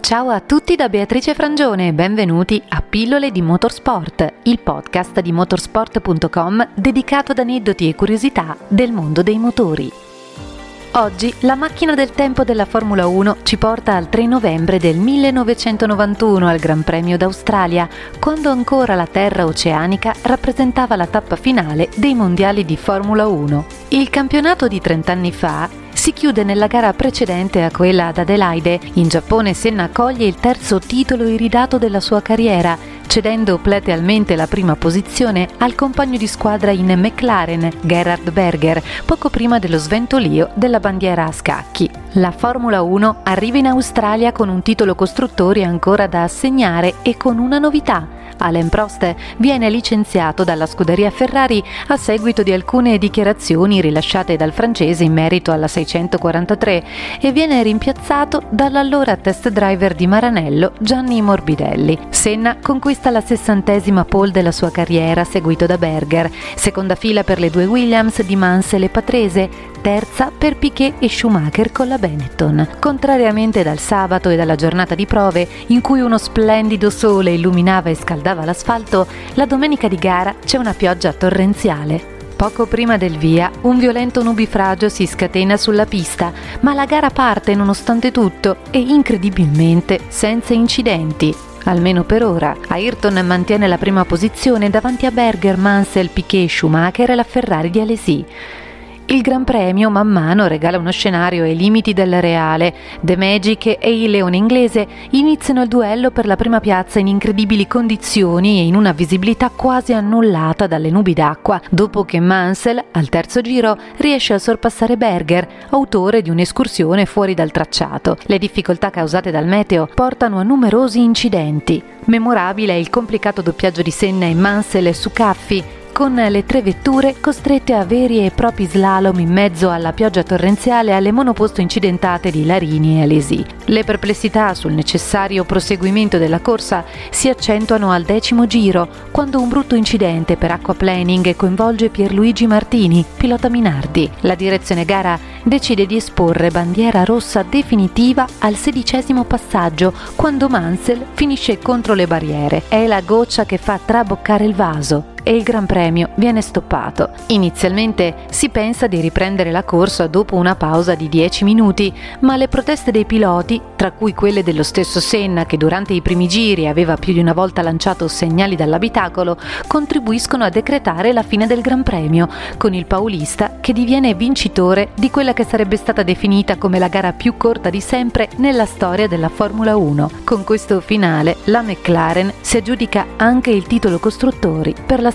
Ciao a tutti da Beatrice Frangione e benvenuti a Pillole di Motorsport, il podcast di motorsport.com dedicato ad aneddoti e curiosità del mondo dei motori. Oggi la macchina del tempo della Formula 1 ci porta al 3 novembre del 1991 al Gran Premio d'Australia, quando ancora la terra oceanica rappresentava la tappa finale dei mondiali di Formula 1. Il campionato di 30 anni fa si chiude nella gara precedente a quella ad Adelaide. In Giappone Senna coglie il terzo titolo iridato della sua carriera, cedendo platealmente la prima posizione al compagno di squadra in McLaren, Gerhard Berger, poco prima dello sventolio della bandiera a scacchi. La Formula 1 arriva in Australia con un titolo costruttori ancora da assegnare e con una novità Alain Prost viene licenziato dalla scuderia Ferrari a seguito di alcune dichiarazioni rilasciate dal francese in merito alla 643 e viene rimpiazzato dall'allora test driver di Maranello Gianni Morbidelli. Senna conquista la sessantesima pole della sua carriera seguito da Berger, seconda fila per le due Williams di Mansell e Patrese, terza per Piquet e Schumacher con la Benetton. Contrariamente dal sabato e dalla giornata di prove, in cui uno splendido sole illuminava e scaldava l'asfalto, la domenica di gara c'è una pioggia torrenziale. Poco prima del via, un violento nubifragio si scatena sulla pista, ma la gara parte nonostante tutto e incredibilmente senza incidenti. Almeno per ora, Ayrton mantiene la prima posizione davanti a Berger, Mansell, Piquet, Schumacher e la Ferrari di Alesi. Il Gran Premio man mano regala uno scenario ai limiti del reale. The Magic e il leone inglese iniziano il duello per la prima piazza in incredibili condizioni e in una visibilità quasi annullata dalle nubi d'acqua, dopo che Mansell, al terzo giro, riesce a sorpassare Berger, autore di un'escursione fuori dal tracciato. Le difficoltà causate dal meteo portano a numerosi incidenti. Memorabile è il complicato doppiaggio di Senna e Mansell su Caffi, con le tre vetture costrette a veri e propri slalom in mezzo alla pioggia torrenziale alle monoposto incidentate di Larini e Alesi. Le perplessità sul necessario proseguimento della corsa si accentuano al decimo giro, quando un brutto incidente per acquaplaning coinvolge Pierluigi Martini, pilota Minardi. La direzione gara decide di esporre bandiera rossa definitiva al sedicesimo passaggio, quando Mansell finisce contro le barriere. È la goccia che fa traboccare il vaso e il Gran Premio viene stoppato. Inizialmente si pensa di riprendere la corsa dopo una pausa di 10 minuti, ma le proteste dei piloti, tra cui quelle dello stesso Senna che durante i primi giri aveva più di una volta lanciato segnali dall'abitacolo, contribuiscono a decretare la fine del Gran Premio, con il paulista che diviene vincitore di quella che sarebbe stata definita come la gara più corta di sempre nella storia della Formula 1. Con questo finale la McLaren si aggiudica anche il titolo costruttori per la